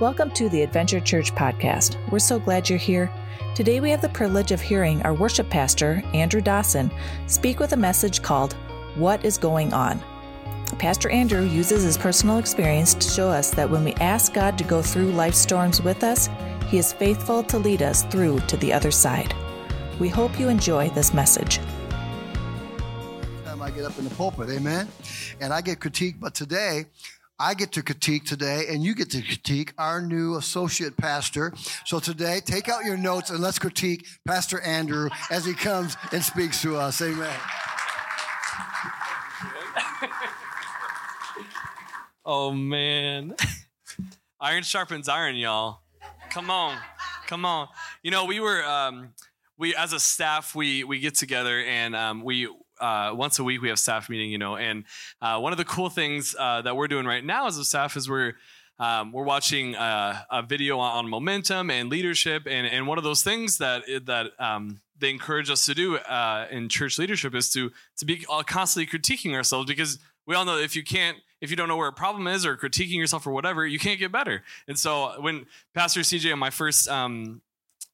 Welcome to the Adventure Church podcast. We're so glad you're here. Today we have the privilege of hearing our worship pastor, Andrew Dawson, speak with a message called What is Going On? Pastor Andrew uses his personal experience to show us that when we ask God to go through life storms with us, he is faithful to lead us through to the other side. We hope you enjoy this message. Time I get up in the pulpit, amen. And I get critiqued, but today I get to critique today, and you get to critique our new associate pastor. So today, take out your notes and let's critique Pastor Andrew as he comes and speaks to us. Amen. Oh man. iron sharpens iron, y'all. Come on. Come on. You know, we were um we as a staff we we get together and um we uh, once a week we have staff meeting, you know, and uh, one of the cool things uh, that we're doing right now as a staff is we're um, we're watching uh, a video on, momentum and leadership, and and one of those things that that um, they encourage us to do uh, in church leadership is to to be constantly critiquing ourselves because we all know if you can't if you don't know where a problem is or critiquing yourself or whatever you can't get better. And so when pastor cj on my first um,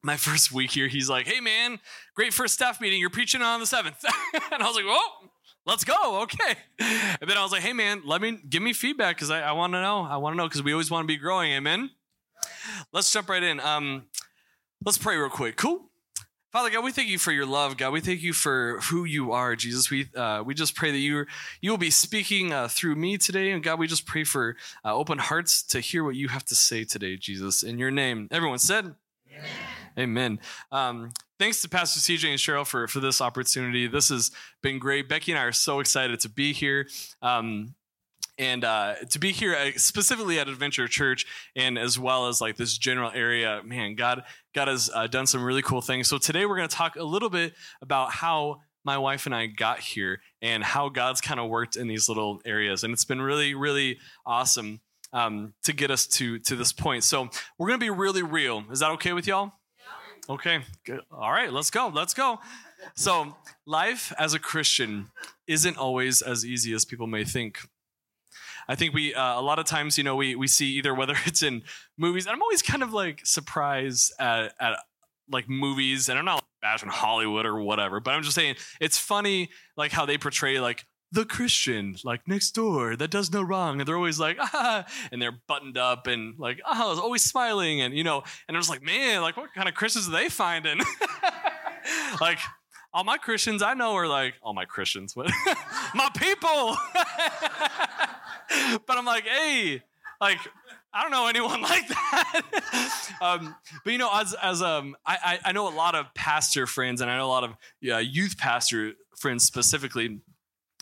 my first week here, he's like, "Hey man, great first staff meeting. You're preaching on the seventh. and I was like, "Well, let's go, okay." And then I was like, "Hey man, let me give me feedback because I, I want to know. I want to know because we always want to be growing. Amen." Let's jump right in. Um, let's pray real quick. Cool. Father God, we thank you for your love, God. We thank you for who you are, Jesus. We uh, we just pray that you you will be speaking uh, through me today, and God, we just pray for uh, open hearts to hear what you have to say today, Jesus. In your name, everyone said. Amen. Um, thanks to Pastor CJ and Cheryl for, for this opportunity. This has been great. Becky and I are so excited to be here. Um, and uh, to be here specifically at Adventure Church, and as well as like this general area, man, God, God has uh, done some really cool things. So today we're going to talk a little bit about how my wife and I got here and how God's kind of worked in these little areas, and it's been really, really awesome um, to get us to to this point. So we're going to be really real. Is that okay with y'all? Okay, good. All right, let's go. Let's go. So, life as a Christian isn't always as easy as people may think. I think we uh, a lot of times, you know, we we see either whether it's in movies, and I'm always kind of like surprised at, at like movies, and I'm not bashing Hollywood or whatever, but I'm just saying it's funny like how they portray like the Christian, like next door, that does no wrong. And they're always like, ah, and they're buttoned up and like, oh, always smiling. And, you know, and I was like, man, like what kind of Christians are they finding? like, all my Christians I know are like, all my Christians, but my people. but I'm like, hey, like, I don't know anyone like that. um, but you know, as as um, I I know a lot of pastor friends, and I know a lot of yeah, youth pastor friends specifically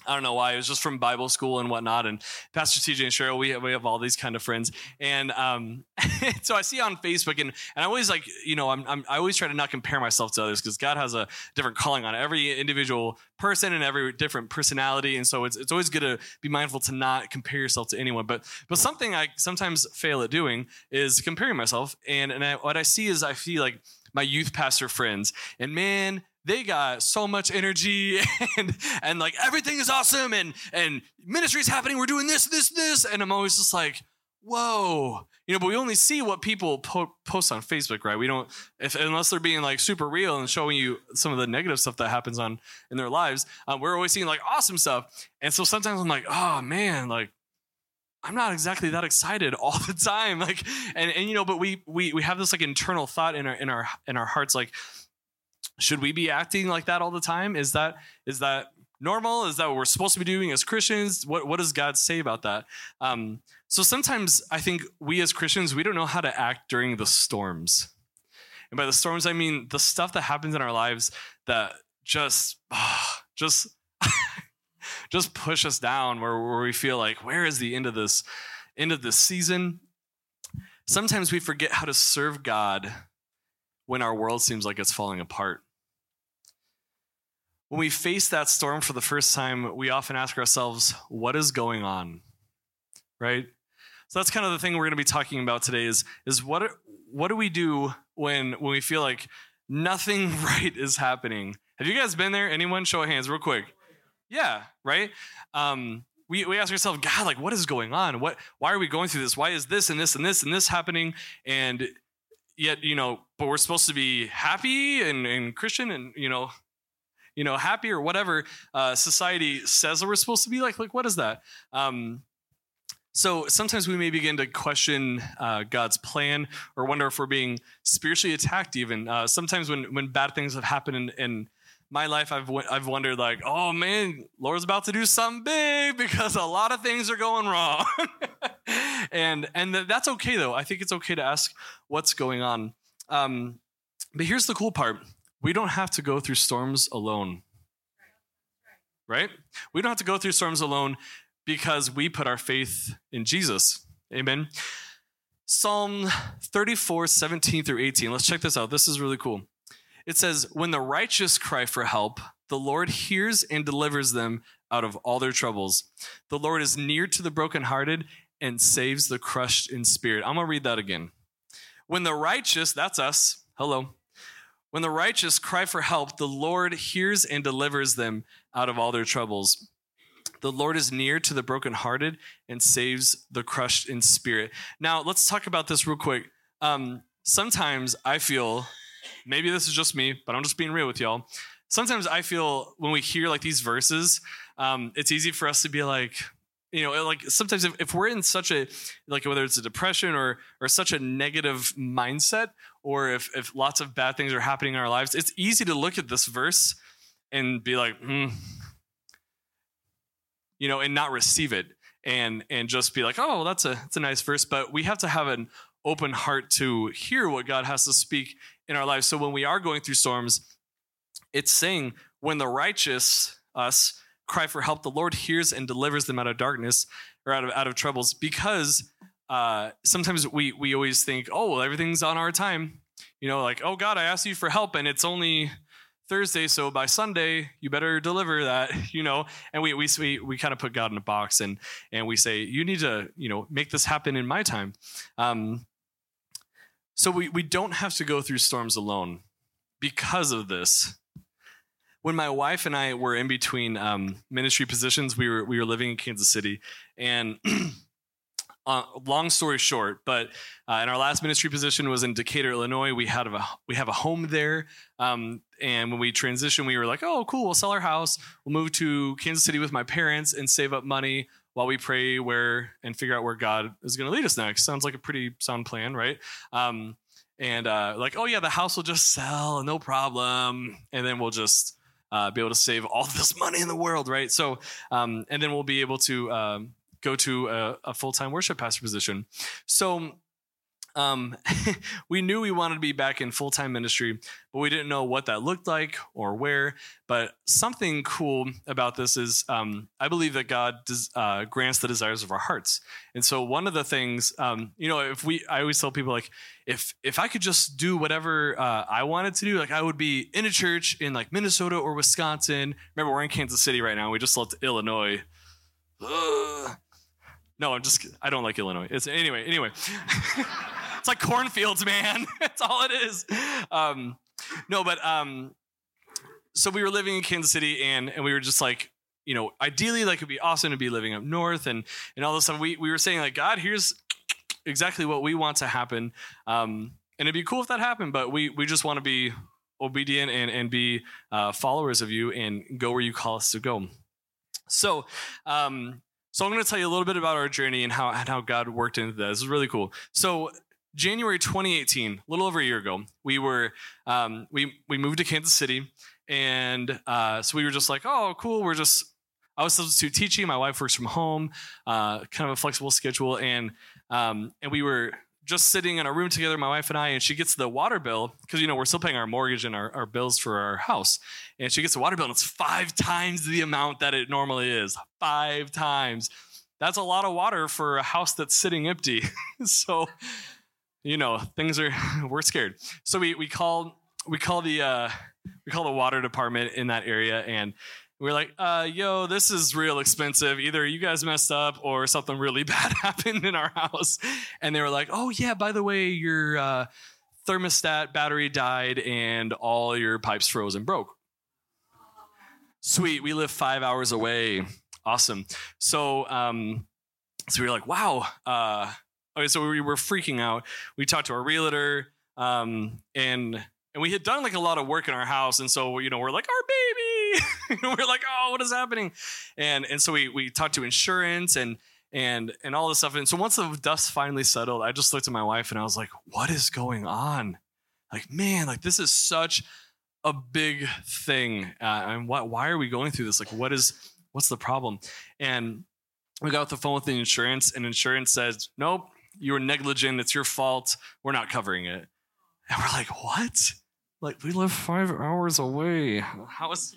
I don't know why. It was just from Bible school and whatnot. And Pastor CJ and Cheryl, we have, we have all these kind of friends. And um, so I see on Facebook, and, and I always like, you know, I'm, I'm, i always try to not compare myself to others because God has a different calling on every individual person and every different personality. And so it's, it's always good to be mindful to not compare yourself to anyone. But, but something I sometimes fail at doing is comparing myself. And, and I, what I see is I feel like my youth pastor friends, and man, they got so much energy and and like everything is awesome and and ministry is happening. We're doing this, this, this, and I'm always just like, whoa, you know. But we only see what people po- post on Facebook, right? We don't, if unless they're being like super real and showing you some of the negative stuff that happens on in their lives. Um, we're always seeing like awesome stuff, and so sometimes I'm like, oh man, like I'm not exactly that excited all the time. Like, and, and you know, but we we we have this like internal thought in our in our in our hearts, like, should we be acting like that all the time? Is that is that normal? Is that what we're supposed to be doing as Christians? What what does God say about that? Um, so sometimes I think we as Christians we don't know how to act during the storms, and by the storms I mean the stuff that happens in our lives that just just just push us down where, where we feel like where is the end of this end of this season sometimes we forget how to serve god when our world seems like it's falling apart when we face that storm for the first time, we often ask ourselves, what is going on? Right? So that's kind of the thing we're going to be talking about today is, is what, what do we do when, when we feel like nothing right is happening? Have you guys been there? Anyone show of hands real quick? Yeah, right? Um, we, we ask ourselves, God, like, what is going on? What, why are we going through this? Why is this and this and this and this happening? And yet, you know, but we're supposed to be happy and, and Christian and, you know, you know, happy or whatever uh, society says we're supposed to be like. Like, what is that? Um, so sometimes we may begin to question uh, God's plan or wonder if we're being spiritually attacked. Even uh, sometimes when when bad things have happened in, in my life, I've I've wondered like, oh man, Lord's about to do something big because a lot of things are going wrong, and and that's okay though. I think it's okay to ask what's going on. Um, but here's the cool part: we don't have to go through storms alone, right? We don't have to go through storms alone because we put our faith in Jesus. Amen. Psalm 34, 17 through 18. Let's check this out. This is really cool. It says, When the righteous cry for help, the Lord hears and delivers them out of all their troubles. The Lord is near to the brokenhearted and saves the crushed in spirit. I'm going to read that again. When the righteous, that's us, hello. When the righteous cry for help, the Lord hears and delivers them out of all their troubles. The Lord is near to the brokenhearted and saves the crushed in spirit. Now, let's talk about this real quick. Um, sometimes I feel, maybe this is just me, but I'm just being real with y'all. Sometimes I feel when we hear like these verses, um, it's easy for us to be like, you know, like sometimes if, if we're in such a like whether it's a depression or or such a negative mindset, or if if lots of bad things are happening in our lives, it's easy to look at this verse and be like, hmm, you know, and not receive it and and just be like, oh, that's a that's a nice verse. But we have to have an open heart to hear what God has to speak in our lives. So when we are going through storms, it's saying when the righteous us cry for help, the Lord hears and delivers them out of darkness or out of out of troubles. Because uh, sometimes we we always think, oh, well, everything's on our time. You know, like, oh God, I asked you for help, and it's only Thursday, so by Sunday you better deliver that, you know. And we we we, we kind of put God in a box and and we say you need to you know make this happen in my time. Um, so we we don't have to go through storms alone because of this. When my wife and I were in between um, ministry positions, we were we were living in Kansas City, and uh, long story short, but uh, in our last ministry position was in Decatur, Illinois. We had a we have a home there, um, and when we transitioned, we were like, "Oh, cool! We'll sell our house. We'll move to Kansas City with my parents and save up money while we pray where and figure out where God is going to lead us next." Sounds like a pretty sound plan, right? Um, and uh, like, oh yeah, the house will just sell, no problem, and then we'll just uh, be able to save all this money in the world, right? So, um, and then we'll be able to um, go to a, a full time worship pastor position. So um, we knew we wanted to be back in full time ministry, but we didn't know what that looked like or where. But something cool about this is um, I believe that God uh, grants the desires of our hearts. And so one of the things, um, you know, if we, I always tell people like, if if I could just do whatever uh, I wanted to do, like I would be in a church in like Minnesota or Wisconsin. Remember, we're in Kansas City right now. We just left Illinois. Ugh no, I'm just. I don't like Illinois. It's anyway. Anyway, it's like cornfields, man. That's all it is. Um, no, but um, so we were living in Kansas City, and and we were just like, you know, ideally, like it'd be awesome to be living up north, and and all of a sudden we we were saying like, God, here's exactly what we want to happen, um, and it'd be cool if that happened, but we we just want to be obedient and and be uh, followers of you and go where you call us to go. So, um, so I'm going to tell you a little bit about our journey and how, and how God worked into that. This is really cool. So January 2018, a little over a year ago, we were um, we we moved to Kansas City, and uh, so we were just like, oh, cool. We're just I was substitute teaching. My wife works from home, uh, kind of a flexible schedule, and um, and we were just sitting in a room together, my wife and I, and she gets the water bill because you know we're still paying our mortgage and our, our bills for our house. And she gets the water bill, and it's five times the amount that it normally is. Five times. That's a lot of water for a house that's sitting empty. so, you know, things are we're scared. So we we call we call the uh, we call the water department in that area and we are like, uh, yo, this is real expensive. Either you guys messed up or something really bad happened in our house. And they were like, oh, yeah, by the way, your uh, thermostat battery died and all your pipes froze and broke. Sweet, we live five hours away. Awesome. So, um, so we were like, wow. Uh, okay, so we were freaking out. We talked to our realtor, um, and and we had done like a lot of work in our house, and so you know we're like our baby. we're like, oh, what is happening? And and so we we talked to insurance and and and all this stuff. And so once the dust finally settled, I just looked at my wife and I was like, what is going on? Like, man, like this is such a big thing. Uh, and why, why are we going through this? Like, what is what's the problem? And we got off the phone with the insurance, and insurance says, nope, you were negligent. It's your fault. We're not covering it. And we're like, what? Like, we live five hours away. How is.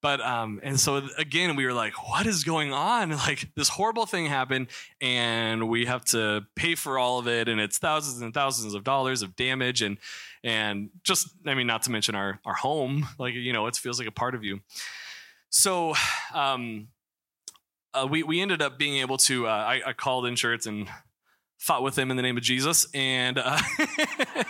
But, um, and so again, we were like, what is going on? Like, this horrible thing happened, and we have to pay for all of it, and it's thousands and thousands of dollars of damage, and, and just, I mean, not to mention our, our home. Like, you know, it feels like a part of you. So, um, uh, we we ended up being able to. Uh, I, I, called insurance and fought with them in the name of Jesus, and uh,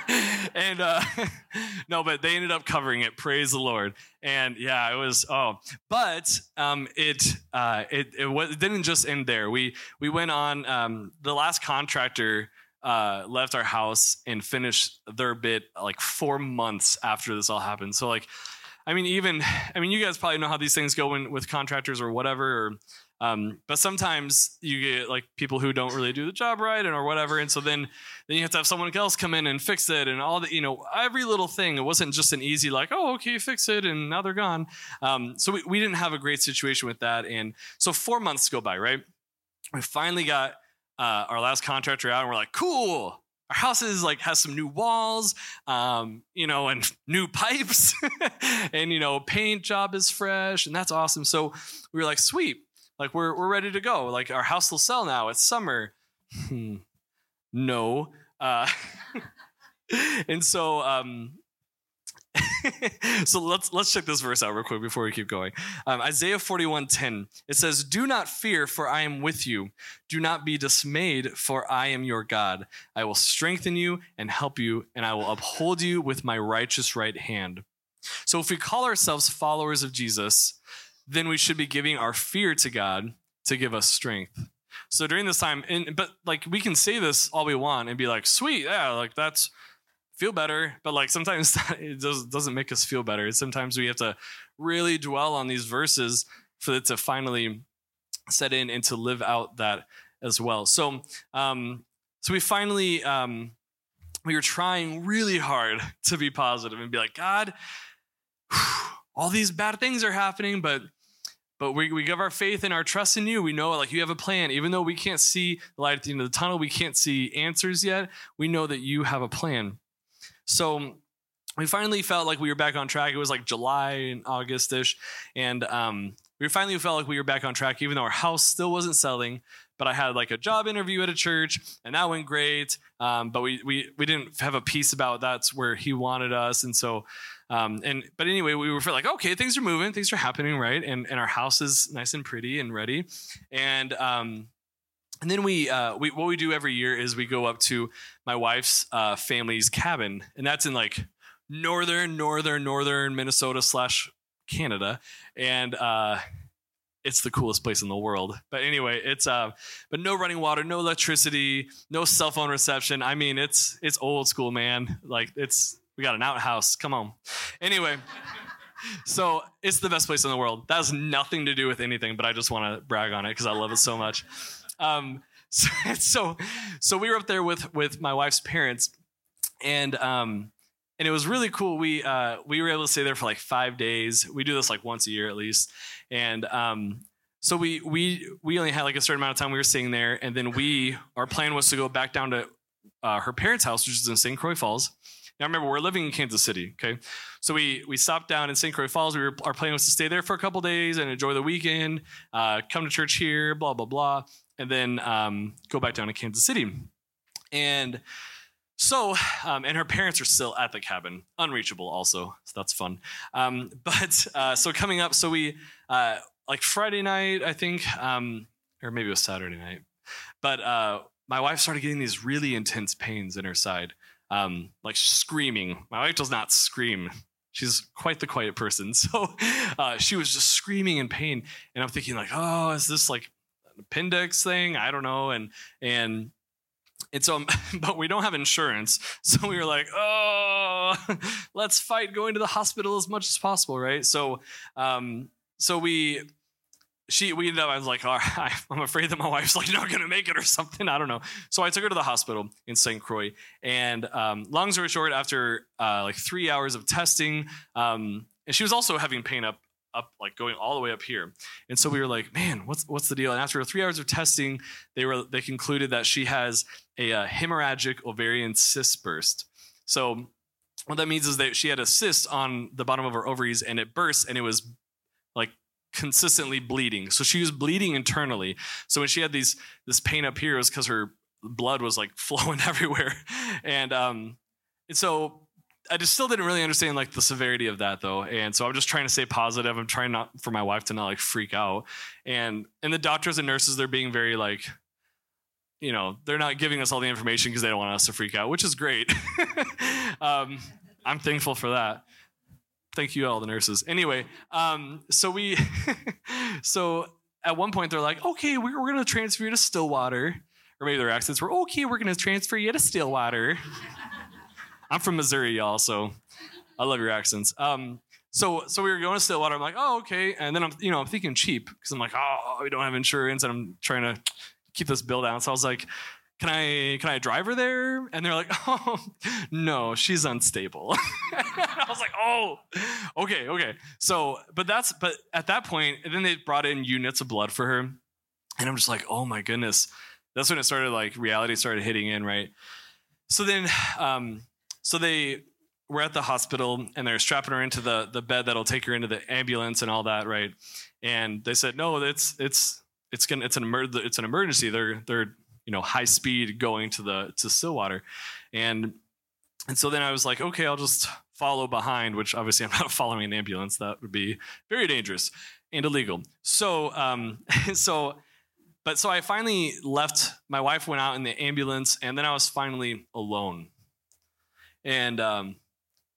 and uh, no, but they ended up covering it. Praise the Lord! And yeah, it was oh, but um, it uh, it it, it didn't just end there. We we went on. Um, the last contractor uh, left our house and finished their bit like four months after this all happened. So like. I mean, even I mean, you guys probably know how these things go in, with contractors or whatever. Or, um, but sometimes you get like people who don't really do the job right and or whatever, and so then then you have to have someone else come in and fix it and all the you know every little thing. It wasn't just an easy like oh okay fix it and now they're gone. Um, so we, we didn't have a great situation with that, and so four months go by, right? We finally got uh, our last contractor out, and we're like cool our house is like has some new walls um, you know and new pipes and you know paint job is fresh and that's awesome so we were like sweet like we're we're ready to go. Like our house will sell now. It's summer. Hmm. no. Uh, and so um, so let's let's check this verse out real quick before we keep going. Um, Isaiah 41:10. It says, "Do not fear, for I am with you. Do not be dismayed, for I am your God. I will strengthen you and help you, and I will uphold you with my righteous right hand." So if we call ourselves followers of Jesus, then we should be giving our fear to God to give us strength. So during this time, and but like we can say this all we want and be like, sweet, yeah, like that's feel better. But like sometimes it does, doesn't make us feel better. Sometimes we have to really dwell on these verses for it to finally set in and to live out that as well. So, um, so we finally, um, we were trying really hard to be positive and be like, God, all these bad things are happening, but but we, we give our faith and our trust in you. We know like you have a plan. Even though we can't see the light at the end of the tunnel, we can't see answers yet. We know that you have a plan. So we finally felt like we were back on track. It was like July and August-ish. And um, we finally felt like we were back on track, even though our house still wasn't selling. But I had like a job interview at a church, and that went great. Um, but we, we we didn't have a peace about that's where he wanted us, and so um, and but anyway, we were like, okay, things are moving, things are happening, right? And and our house is nice and pretty and ready. And um, and then we, uh, we what we do every year is we go up to my wife's uh, family's cabin, and that's in like northern, northern, northern Minnesota slash Canada, and uh, it's the coolest place in the world. But anyway, it's uh, but no running water, no electricity, no cell phone reception. I mean, it's it's old school, man. Like it's we got an outhouse. Come on. Anyway, so it's the best place in the world. That has nothing to do with anything, but I just want to brag on it because I love it so much. Um, so, so, so we were up there with with my wife's parents, and um, and it was really cool. We uh, we were able to stay there for like five days. We do this like once a year at least, and um, so we we we only had like a certain amount of time we were staying there, and then we our plan was to go back down to uh, her parents' house, which is in St. Croix Falls, now remember, we're living in Kansas City, okay? So we we stopped down in St. Croix Falls. We were, our plan was to stay there for a couple days and enjoy the weekend, uh, come to church here, blah blah blah, and then um, go back down to Kansas City. And so, um, and her parents are still at the cabin, unreachable also, so that's fun. Um, but uh, so coming up, so we uh, like Friday night, I think, um, or maybe it was Saturday night, but uh, my wife started getting these really intense pains in her side um, like screaming. My wife does not scream. she's quite the quiet person. So uh, she was just screaming in pain, and I'm thinking like, oh, is this like an appendix thing? I don't know. And and and so, but we don't have insurance. So we were like, oh, let's fight going to the hospital as much as possible, right? So, um, so we, she, we ended up, I was like, all right, I'm afraid that my wife's like not going to make it or something. I don't know. So I took her to the hospital in St. Croix. And um, long story short, after uh, like three hours of testing, um, and she was also having pain up up like going all the way up here. And so we were like man what's what's the deal? And after three hours of testing they were they concluded that she has a, a uh, hemorrhagic ovarian cyst burst. So what that means is that she had a cyst on the bottom of her ovaries and it burst and it was like consistently bleeding. So she was bleeding internally. So when she had these this pain up here it was because her blood was like flowing everywhere. And um and so I just still didn't really understand like the severity of that though, and so I'm just trying to stay positive. I'm trying not for my wife to not like freak out, and and the doctors and nurses they're being very like, you know, they're not giving us all the information because they don't want us to freak out, which is great. um, I'm thankful for that. Thank you all the nurses. Anyway, um, so we, so at one point they're like, okay, we're, we're gonna transfer you to Stillwater, or maybe their accents were okay, we're gonna transfer you to Stillwater. I'm from Missouri, y'all, so I love your accents. Um, so so we were going to Stillwater. I'm like, oh, okay. And then I'm, you know, I'm thinking cheap because I'm like, oh, we don't have insurance, and I'm trying to keep this bill down. So I was like, can I can I drive her there? And they're like, oh, no, she's unstable. I was like, oh, okay, okay. So, but that's but at that point, then they brought in units of blood for her, and I'm just like, oh my goodness. That's when it started like reality started hitting in, right? So then, um, so they were at the hospital and they're strapping her into the the bed that'll take her into the ambulance and all that, right? And they said, no, it's it's it's gonna it's an emer- it's an emergency. They're they're you know high speed going to the to Stillwater, and and so then I was like, okay, I'll just follow behind, which obviously I'm not following an ambulance. That would be very dangerous and illegal. So um so but so I finally left. My wife went out in the ambulance, and then I was finally alone and um,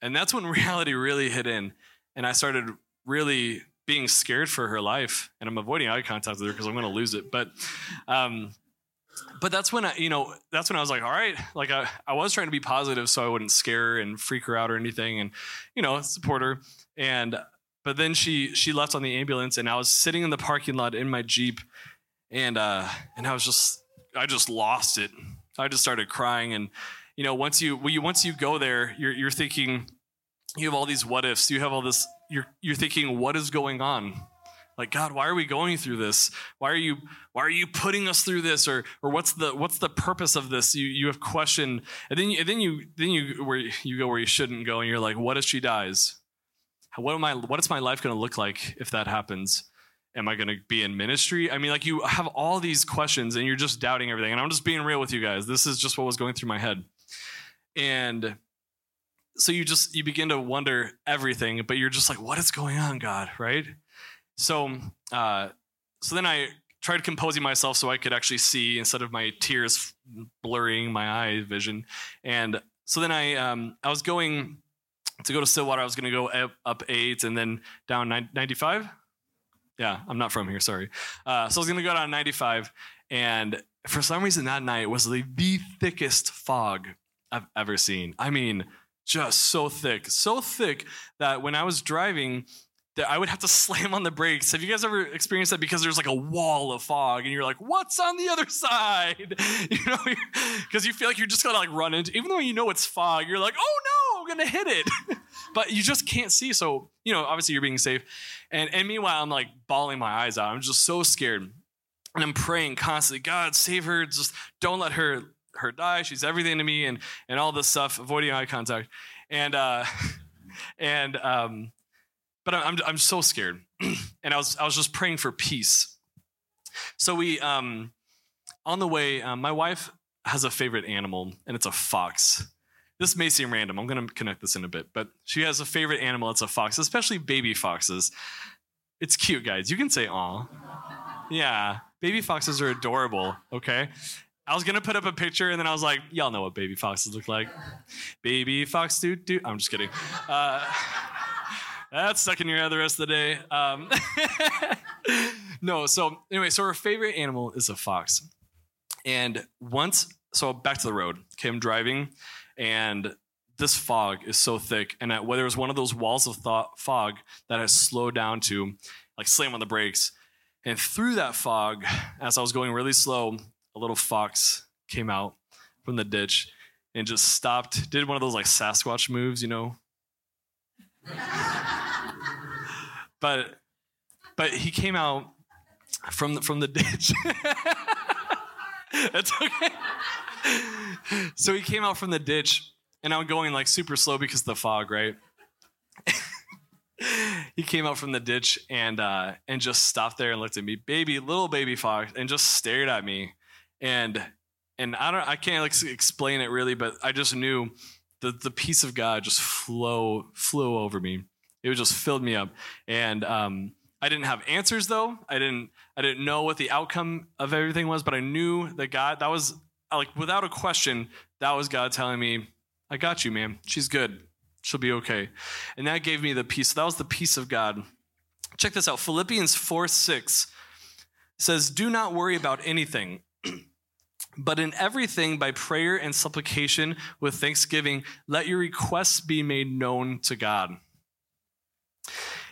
and that's when reality really hit in, and I started really being scared for her life, and I'm avoiding eye contact with her because I'm going to lose it. But um, but that's when I, you know, that's when I was like, all right, like I, I was trying to be positive so I wouldn't scare her and freak her out or anything, and you know, support her. And but then she she left on the ambulance, and I was sitting in the parking lot in my jeep, and uh, and I was just I just lost it. I just started crying and you know, once you, well, you once you go there, you're, you're thinking, you have all these what ifs. You have all this. You're you're thinking, what is going on? Like God, why are we going through this? Why are you why are you putting us through this? Or or what's the what's the purpose of this? You you have questioned and then you, and then you then you where you go where you shouldn't go, and you're like, what if she dies? What am I? What is my life going to look like if that happens? Am I going to be in ministry? I mean, like you have all these questions, and you're just doubting everything. And I'm just being real with you guys. This is just what was going through my head and so you just you begin to wonder everything but you're just like what is going on god? Right? So uh so then i tried composing myself so i could actually see instead of my tears blurring my eye vision. And so then i um i was going to go to stillwater. I was going to go up, eight and then down 95 yeah i'm not from here sorry. Uh, so i was going to go down 95 and for some reason that night was the, the thickest fog I've ever seen. I mean, just so thick, so thick that when I was driving, that I would have to slam on the brakes. Have you guys ever experienced that? Because there's like a wall of fog, and you're like, "What's on the other side?" You know, because you feel like you're just gonna like run into, even though you know it's fog. You're like, "Oh no, I'm gonna hit it," but you just can't see. So you know, obviously you're being safe, and and meanwhile I'm like bawling my eyes out. I'm just so scared, and I'm praying constantly, "God, save her! Just don't let her her die. She's everything to me, and and all this stuff. Avoiding eye contact, and uh, and um, but I'm I'm so scared, and I was I was just praying for peace. So we um, on the way, um, my wife has a favorite animal, and it's a fox. This may seem random. I'm going to connect this in a bit, but she has a favorite animal. It's a fox, especially baby foxes. It's cute, guys. You can say "aw." Yeah, baby foxes are adorable. Okay, I was gonna put up a picture and then I was like, y'all know what baby foxes look like. Baby fox, do do. I'm just kidding. Uh, That's stuck in your head the rest of the day. Um, no, so anyway, so our favorite animal is a fox. And once, so back to the road. I'm driving, and this fog is so thick, and that, whether it was one of those walls of thought, fog that has slowed down to like slam on the brakes, and through that fog, as I was going really slow, a little fox came out from the ditch and just stopped, did one of those like Sasquatch moves, you know. but but he came out from the, from the ditch. That's okay. So he came out from the ditch, and I'm going like super slow because of the fog, right? he came out from the ditch and uh, and just stopped there and looked at me, baby, little baby fox, and just stared at me, and and I don't, I can't like explain it really, but I just knew the the peace of God just flow flew over me. It just filled me up, and um, I didn't have answers though. I didn't I didn't know what the outcome of everything was, but I knew that God that was like without a question that was God telling me, "I got you, man. She's good. She'll be okay." And that gave me the peace. That was the peace of God. Check this out. Philippians 4 6 says, Do not worry about anything, but in everything by prayer and supplication with thanksgiving, let your requests be made known to God.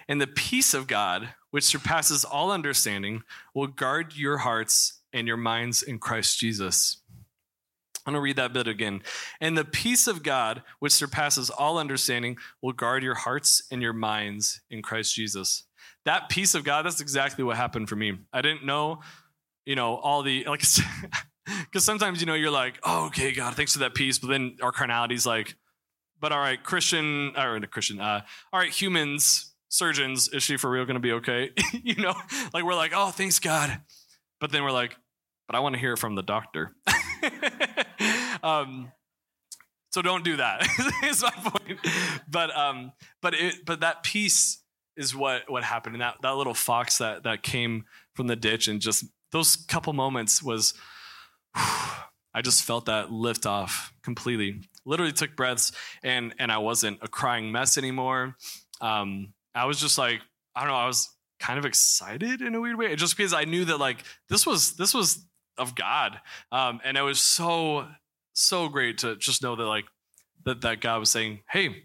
And the peace of God, which surpasses all understanding, will guard your hearts and your minds in Christ Jesus. I'm going to read that bit again. And the peace of God, which surpasses all understanding, will guard your hearts and your minds in Christ Jesus. That peace of God, that's exactly what happened for me. I didn't know, you know, all the, like, because sometimes, you know, you're like, oh, okay, God, thanks for that peace. But then our carnality's like, but all right, Christian, or Christian, uh, all right, humans, surgeons, is she for real going to be okay? you know, like we're like, oh, thanks God. But then we're like, but I want to hear it from the doctor. um, so don't do that. is my point. But um, but it, but that peace is what what happened. And that that little fox that that came from the ditch and just those couple moments was. I just felt that lift off completely. Literally took breaths, and and I wasn't a crying mess anymore. Um, I was just like, I don't know, I was kind of excited in a weird way, just because I knew that like this was this was of God, um, and it was so so great to just know that like that that God was saying, hey,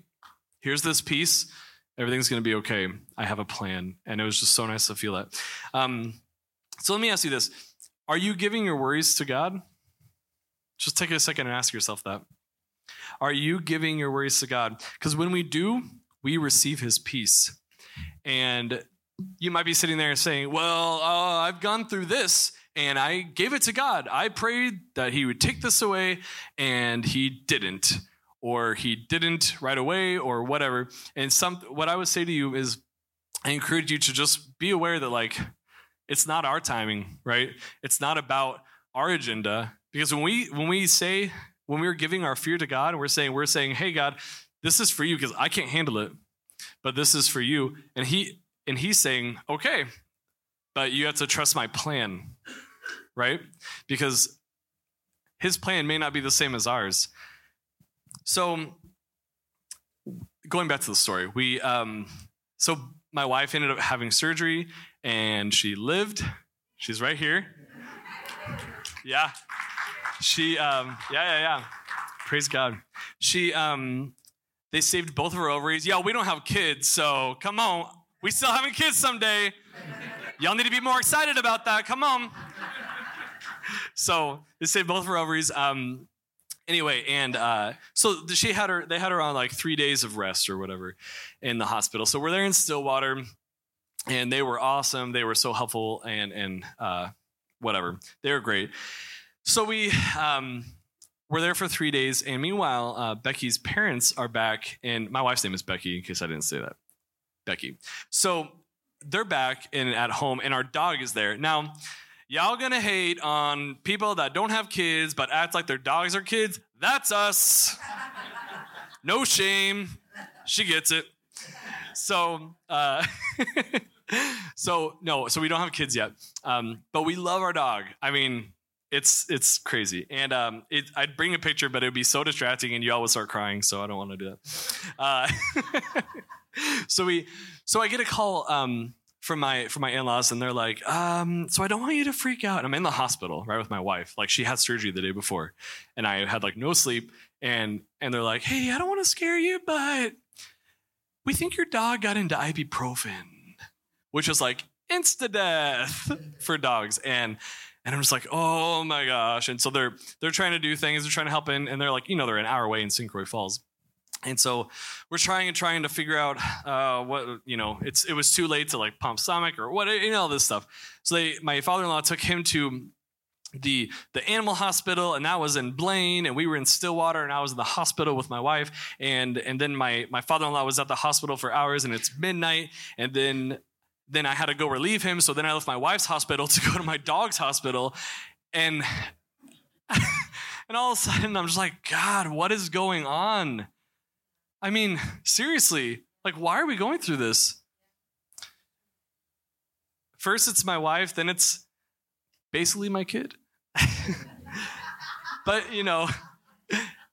here's this peace, everything's gonna be okay. I have a plan, and it was just so nice to feel that. Um, so let me ask you this: Are you giving your worries to God? Just take a second and ask yourself that. Are you giving your worries to God? Because when we do, we receive his peace. And you might be sitting there saying, Well, uh, I've gone through this and I gave it to God. I prayed that he would take this away and he didn't. Or he didn't right away, or whatever. And some, what I would say to you is, I encourage you to just be aware that, like, it's not our timing, right? It's not about our agenda. Because when we when we say when we're giving our fear to God we're saying we're saying, "Hey God, this is for you because I can't handle it, but this is for you," and he and he's saying, "Okay, but you have to trust my plan." Right? Because his plan may not be the same as ours. So going back to the story, we um so my wife ended up having surgery and she lived. She's right here. Yeah. She, um, yeah, yeah, yeah. Praise God. She, um, they saved both of her ovaries. Yeah, we don't have kids, so come on. We still having kids someday. Y'all need to be more excited about that. Come on. So they saved both of her ovaries. Um, anyway, and uh, so she had her. They had her on like three days of rest or whatever in the hospital. So we're there in Stillwater, and they were awesome. They were so helpful and and uh, whatever. They were great. So we um, were there for three days, and meanwhile, uh, Becky's parents are back, and my wife's name is Becky, in case I didn't say that. Becky. So they're back and at home, and our dog is there. Now, y'all gonna hate on people that don't have kids but act like their dogs are kids. That's us. No shame. She gets it. So, uh, so no, so we don't have kids yet, um, but we love our dog. I mean, it's it's crazy, and um, it, I'd bring a picture, but it would be so distracting, and you all would start crying. So I don't want to do that. Uh, so we, so I get a call um, from my from my in-laws, and they're like, um, "So I don't want you to freak out." And I'm in the hospital right with my wife. Like she had surgery the day before, and I had like no sleep. And and they're like, "Hey, I don't want to scare you, but we think your dog got into ibuprofen, which is like insta death for dogs." And and I'm just like, oh my gosh. And so they're they're trying to do things, they're trying to help in, and they're like, you know, they're an hour away in St. Croix Falls. And so we're trying and trying to figure out uh, what you know. It's it was too late to like pump stomach or what you know all this stuff. So they, my father-in-law took him to the the animal hospital, and that was in Blaine, and we were in Stillwater, and I was in the hospital with my wife, and and then my my father-in-law was at the hospital for hours, and it's midnight, and then then I had to go relieve him. So then I left my wife's hospital to go to my dog's hospital. And and all of a sudden I'm just like, God, what is going on? I mean, seriously, like why are we going through this? First it's my wife, then it's basically my kid. but you know,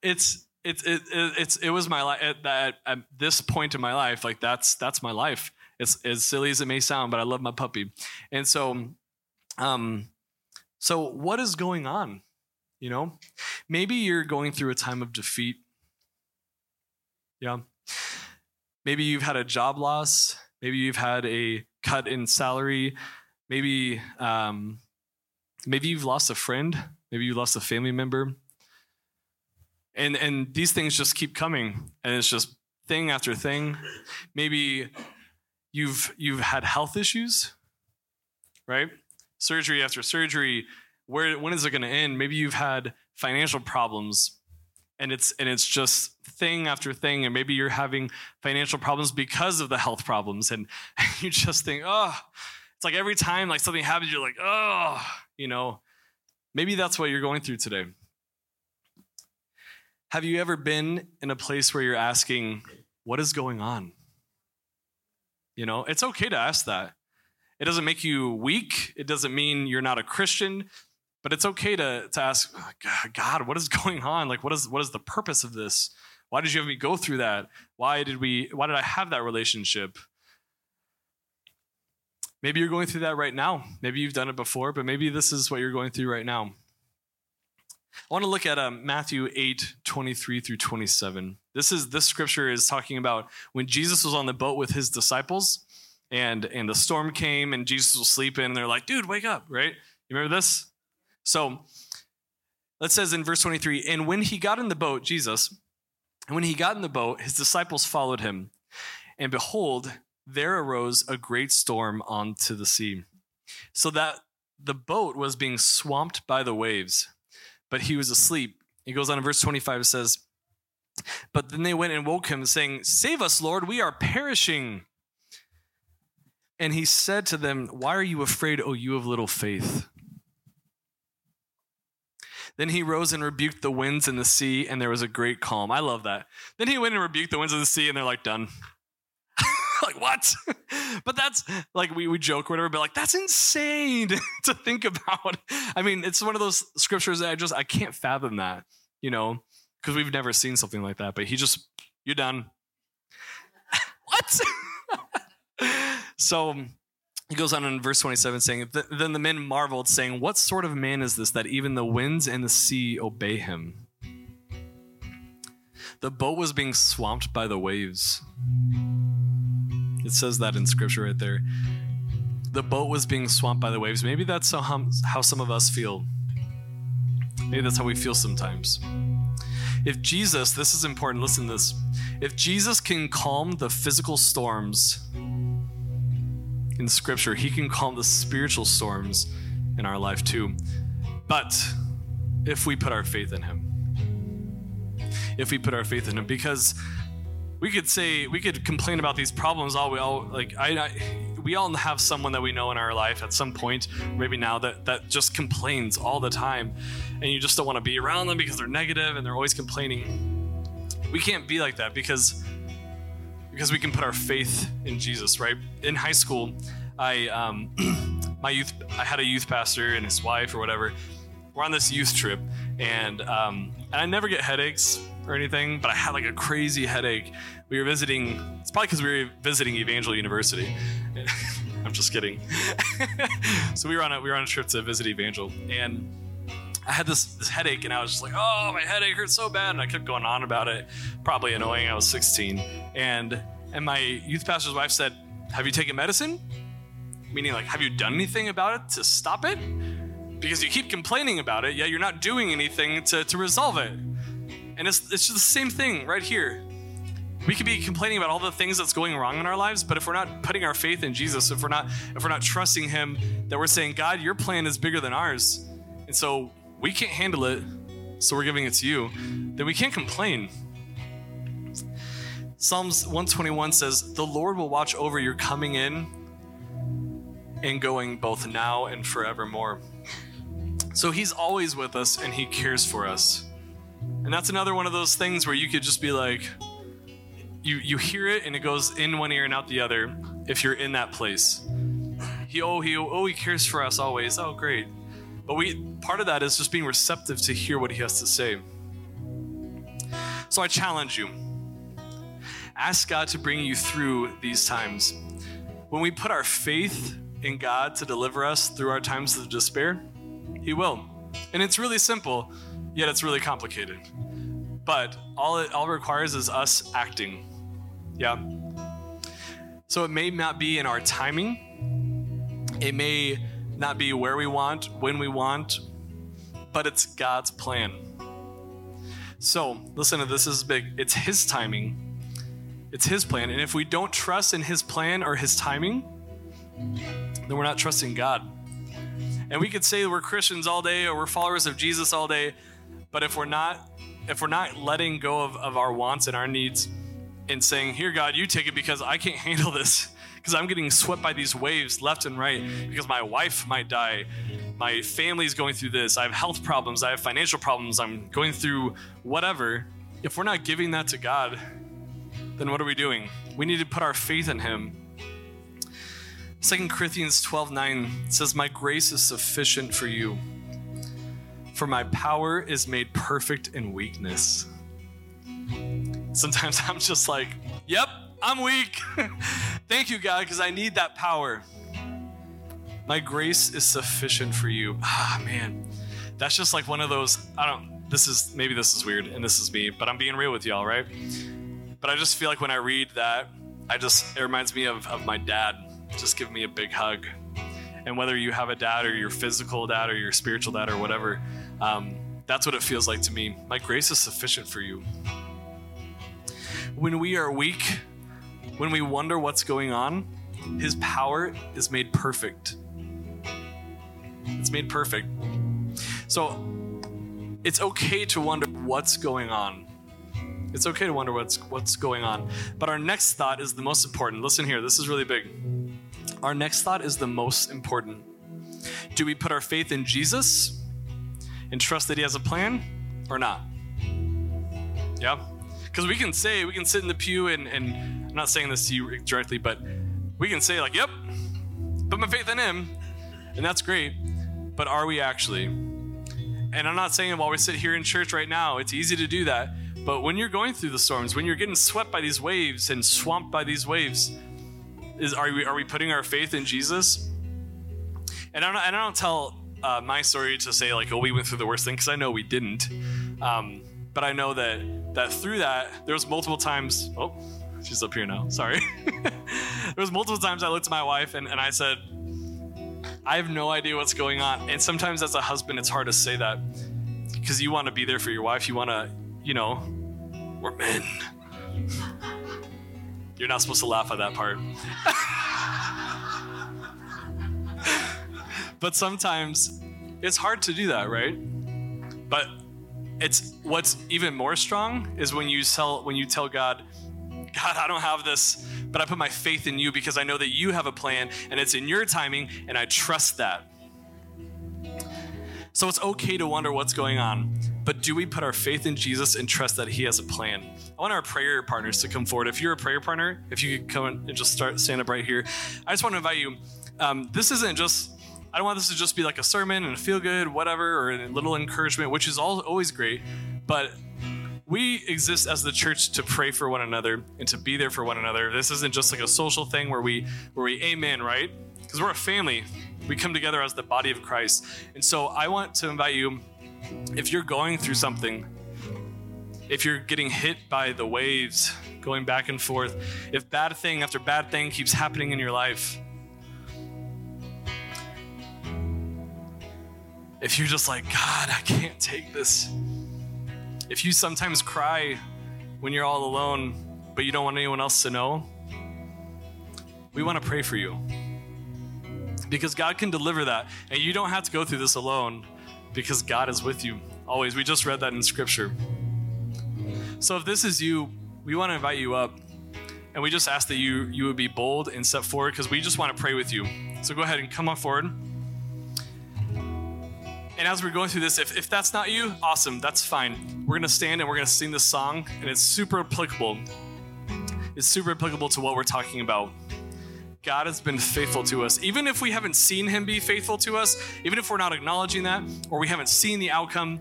it's it's it, it, it's it was my life at, at, at this point in my life like that's that's my life it's as silly as it may sound, but I love my puppy. And so, um, so what is going on? You know, maybe you're going through a time of defeat. Yeah. Maybe you've had a job loss. Maybe you've had a cut in salary. Maybe, um, maybe you've lost a friend. Maybe you lost a family member. And and these things just keep coming, and it's just thing after thing. Maybe you've you've had health issues, right? Surgery after surgery. Where when is it going to end? Maybe you've had financial problems, and it's and it's just thing after thing, and maybe you're having financial problems because of the health problems, and you just think, oh, it's like every time like something happens, you're like, oh, you know, maybe that's what you're going through today. Have you ever been in a place where you're asking, what is going on? You know, it's okay to ask that. It doesn't make you weak. It doesn't mean you're not a Christian, but it's okay to, to ask, God, what is going on? Like, what is, what is the purpose of this? Why did you have me go through that? Why did we, why did I have that relationship? Maybe you're going through that right now. Maybe you've done it before, but maybe this is what you're going through right now. I want to look at um, Matthew 8, 23 through 27. This is this scripture is talking about when Jesus was on the boat with his disciples and and the storm came and Jesus was sleeping and they're like, dude, wake up, right? You remember this? So it says in verse 23, and when he got in the boat, Jesus, and when he got in the boat, his disciples followed him. And behold, there arose a great storm onto the sea, so that the boat was being swamped by the waves but he was asleep. He goes on in verse 25, it says, But then they went and woke him, saying, Save us, Lord, we are perishing. And he said to them, Why are you afraid, O you of little faith? Then he rose and rebuked the winds and the sea, and there was a great calm. I love that. Then he went and rebuked the winds of the sea, and they're like, done. like, what? but that's like we, we joke or whatever, but like that's insane to think about. I mean, it's one of those scriptures that I just I can't fathom that, you know, because we've never seen something like that. But he just, you're done. what? so um, he goes on in verse 27 saying, Then the men marveled, saying, What sort of man is this that even the winds and the sea obey him? The boat was being swamped by the waves. It says that in scripture right there. The boat was being swamped by the waves. Maybe that's how, how some of us feel. Maybe that's how we feel sometimes. If Jesus, this is important, listen to this. If Jesus can calm the physical storms in scripture, he can calm the spiritual storms in our life too. But if we put our faith in him, if we put our faith in him, because we could say we could complain about these problems all we all like I, I, we all have someone that we know in our life at some point maybe now that that just complains all the time. And you just don't want to be around them because they're negative and they're always complaining. We can't be like that because because we can put our faith in jesus right? In high school i um my youth i had a youth pastor and his wife or whatever. We're on this youth trip and um, and I never get headaches or anything, but I had like a crazy headache. We were visiting. It's probably because we were visiting Evangel University. I'm just kidding. so we were on a we were on a trip to visit Evangel, and I had this this headache, and I was just like, "Oh, my headache hurts so bad," and I kept going on about it. Probably annoying. I was 16, and and my youth pastor's wife said, "Have you taken medicine?" Meaning, like, have you done anything about it to stop it? Because you keep complaining about it, yet you're not doing anything to, to resolve it. And it's, it's just the same thing right here. We could be complaining about all the things that's going wrong in our lives, but if we're not putting our faith in Jesus, if we're not if we're not trusting him, that we're saying, God, your plan is bigger than ours. And so we can't handle it, so we're giving it to you, then we can't complain. Psalms 121 says, The Lord will watch over your coming in and going both now and forevermore. So he's always with us and he cares for us. And that's another one of those things where you could just be like, you, you hear it and it goes in one ear and out the other if you're in that place. He oh he oh he cares for us always. Oh great. But we part of that is just being receptive to hear what he has to say. So I challenge you. Ask God to bring you through these times. When we put our faith in God to deliver us through our times of despair, He will. And it's really simple, yet it's really complicated. But all it all requires is us acting. Yeah. So it may not be in our timing. It may not be where we want, when we want, but it's God's plan. So, listen to this, this is big. It's His timing. It's His plan. And if we don't trust in His plan or His timing, then we're not trusting God. And we could say we're Christians all day or we're followers of Jesus all day, but if we're not if we're not letting go of, of our wants and our needs and saying, Here, God, you take it because I can't handle this, because I'm getting swept by these waves left and right, because my wife might die, my family's going through this, I have health problems, I have financial problems, I'm going through whatever. If we're not giving that to God, then what are we doing? We need to put our faith in Him 2 Corinthians 12 9 says, My grace is sufficient for you, for my power is made perfect in weakness. Sometimes I'm just like, Yep, I'm weak. Thank you, God, because I need that power. My grace is sufficient for you. Ah, man. That's just like one of those, I don't, this is, maybe this is weird and this is me, but I'm being real with y'all, right? But I just feel like when I read that, I just, it reminds me of, of my dad just give me a big hug. And whether you have a dad or your physical dad or your spiritual dad or whatever, um, that's what it feels like to me. My grace is sufficient for you. When we are weak, when we wonder what's going on, His power is made perfect. It's made perfect. So it's okay to wonder what's going on. It's okay to wonder what's what's going on. But our next thought is the most important. Listen here, this is really big. Our next thought is the most important. Do we put our faith in Jesus and trust that He has a plan or not? Yeah? Because we can say, we can sit in the pew and, and I'm not saying this to you directly, but we can say, like, yep, put my faith in Him, and that's great. But are we actually? And I'm not saying while we sit here in church right now, it's easy to do that. But when you're going through the storms, when you're getting swept by these waves and swamped by these waves, is are we are we putting our faith in Jesus? And I don't, and I don't tell uh, my story to say like, oh, we went through the worst thing because I know we didn't. Um, but I know that that through that there was multiple times. Oh, she's up here now. Sorry. there was multiple times I looked at my wife and, and I said, I have no idea what's going on. And sometimes as a husband, it's hard to say that because you want to be there for your wife. You want to, you know, we're men. You're not supposed to laugh at that part. but sometimes it's hard to do that, right? But it's what's even more strong is when you tell when you tell God, God, I don't have this, but I put my faith in you because I know that you have a plan and it's in your timing and I trust that. So it's okay to wonder what's going on, but do we put our faith in Jesus and trust that He has a plan? I want our prayer partners to come forward. If you're a prayer partner, if you could come and just start stand up right here, I just want to invite you. Um, this isn't just I don't want this to just be like a sermon and a feel good, whatever, or a little encouragement, which is all, always great. But we exist as the church to pray for one another and to be there for one another. This isn't just like a social thing where we where we amen, right? Because we're a family. We come together as the body of Christ. And so I want to invite you if you're going through something, if you're getting hit by the waves going back and forth, if bad thing after bad thing keeps happening in your life, if you're just like, God, I can't take this. If you sometimes cry when you're all alone, but you don't want anyone else to know, we want to pray for you. Because God can deliver that. And you don't have to go through this alone because God is with you always. We just read that in Scripture. So if this is you, we want to invite you up. And we just ask that you, you would be bold and step forward because we just want to pray with you. So go ahead and come on forward. And as we're going through this, if, if that's not you, awesome, that's fine. We're going to stand and we're going to sing this song, and it's super applicable. It's super applicable to what we're talking about. God has been faithful to us. Even if we haven't seen him be faithful to us, even if we're not acknowledging that, or we haven't seen the outcome,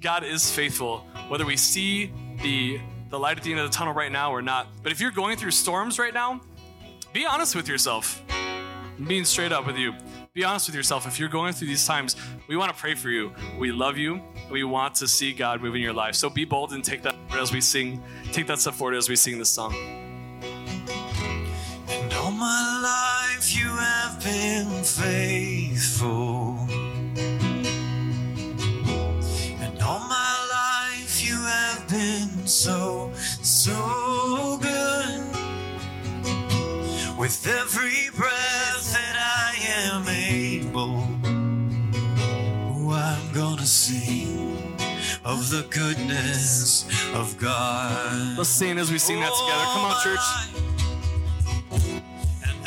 God is faithful. Whether we see the, the light at the end of the tunnel right now or not. But if you're going through storms right now, be honest with yourself. I'm being straight up with you. Be honest with yourself. If you're going through these times, we want to pray for you. We love you. We want to see God move in your life. So be bold and take that as we sing. Take that step forward as we sing this song. My life you have been faithful. And all my life you have been so, so good. With every breath that I am able, oh, I'm gonna sing of the goodness of God. Let's sing as we sing that together. Come on, church.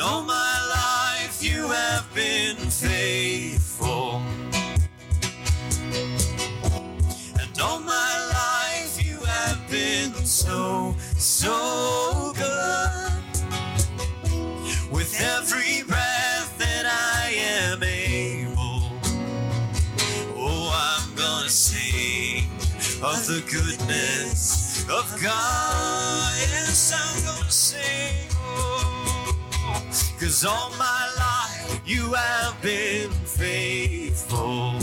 And all my life you have been faithful. And all my life you have been so, so good. With every breath that I am able, oh, I'm gonna sing of the goodness of God. Yes, I'm gonna sing. Cause all my life you have been faithful.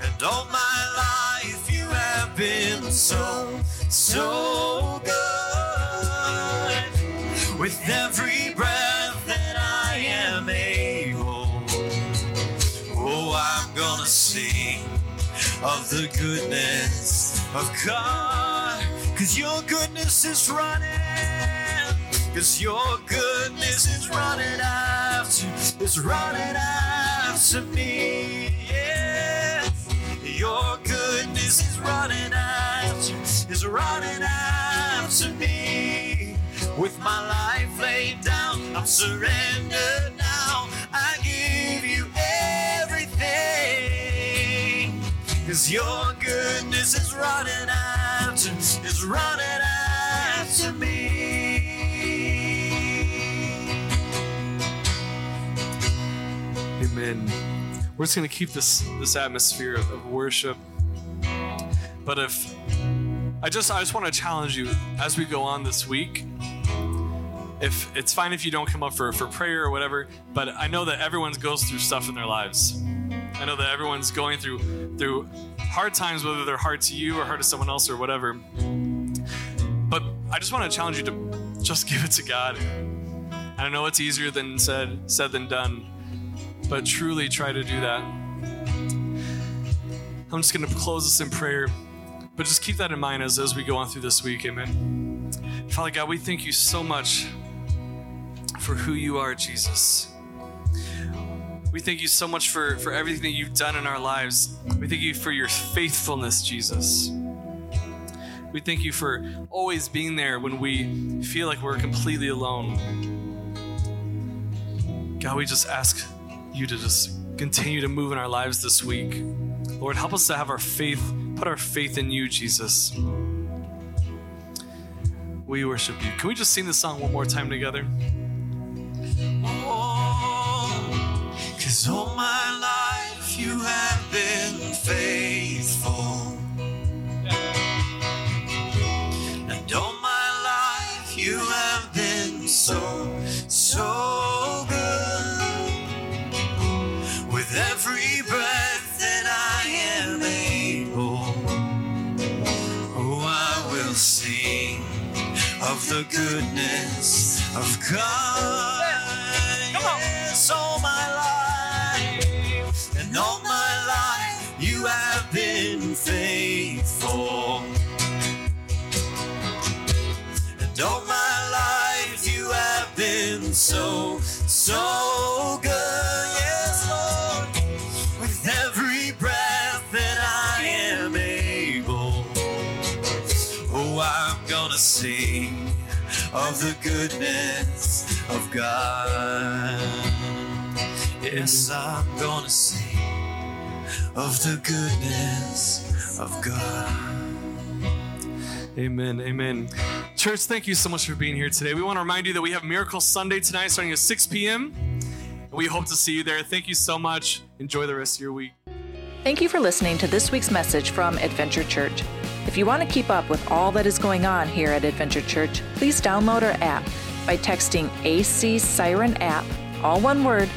And all my life you have been so, so good. With every breath that I am able, oh, I'm gonna sing of the goodness of God. Cause your goodness is running. Cause your goodness is running after, is running after me. Yeah. Your goodness is running after, is running after me. With my life laid down, I'm surrendered now. I give you everything. Cause your goodness is running after, is running after me. Amen. We're just gonna keep this this atmosphere of, of worship. But if I just I just want to challenge you as we go on this week. If it's fine if you don't come up for, for prayer or whatever, but I know that everyone goes through stuff in their lives. I know that everyone's going through through hard times, whether they're hard to you or hard to someone else or whatever. But I just want to challenge you to just give it to God. I know it's easier than said said than done, but truly try to do that. I'm just going to close this in prayer, but just keep that in mind as, as we go on through this week. Amen. Father God, we thank you so much for who you are, Jesus. We thank you so much for, for everything that you've done in our lives. We thank you for your faithfulness, Jesus. We thank you for always being there when we feel like we're completely alone. God, we just ask you to just continue to move in our lives this week. Lord, help us to have our faith, put our faith in you, Jesus. We worship you. Can we just sing this song one more time together? Oh, cause all my goodness of God. Come on. Yes, all my life and all my life you have been faithful. And all my life you have been so, so good. Yes, Lord. With every breath that I am able. Oh, I'm gonna sing of the goodness of God. Yes, I'm gonna sing of the goodness of God. Amen. Amen. Church, thank you so much for being here today. We want to remind you that we have Miracle Sunday tonight starting at 6 p.m. We hope to see you there. Thank you so much. Enjoy the rest of your week. Thank you for listening to this week's message from Adventure Church. If you want to keep up with all that is going on here at Adventure Church, please download our app by texting AC Siren app, all one word,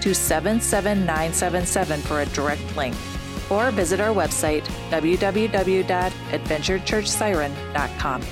to 77977 for a direct link. Or visit our website, www.adventurechurchsiren.com.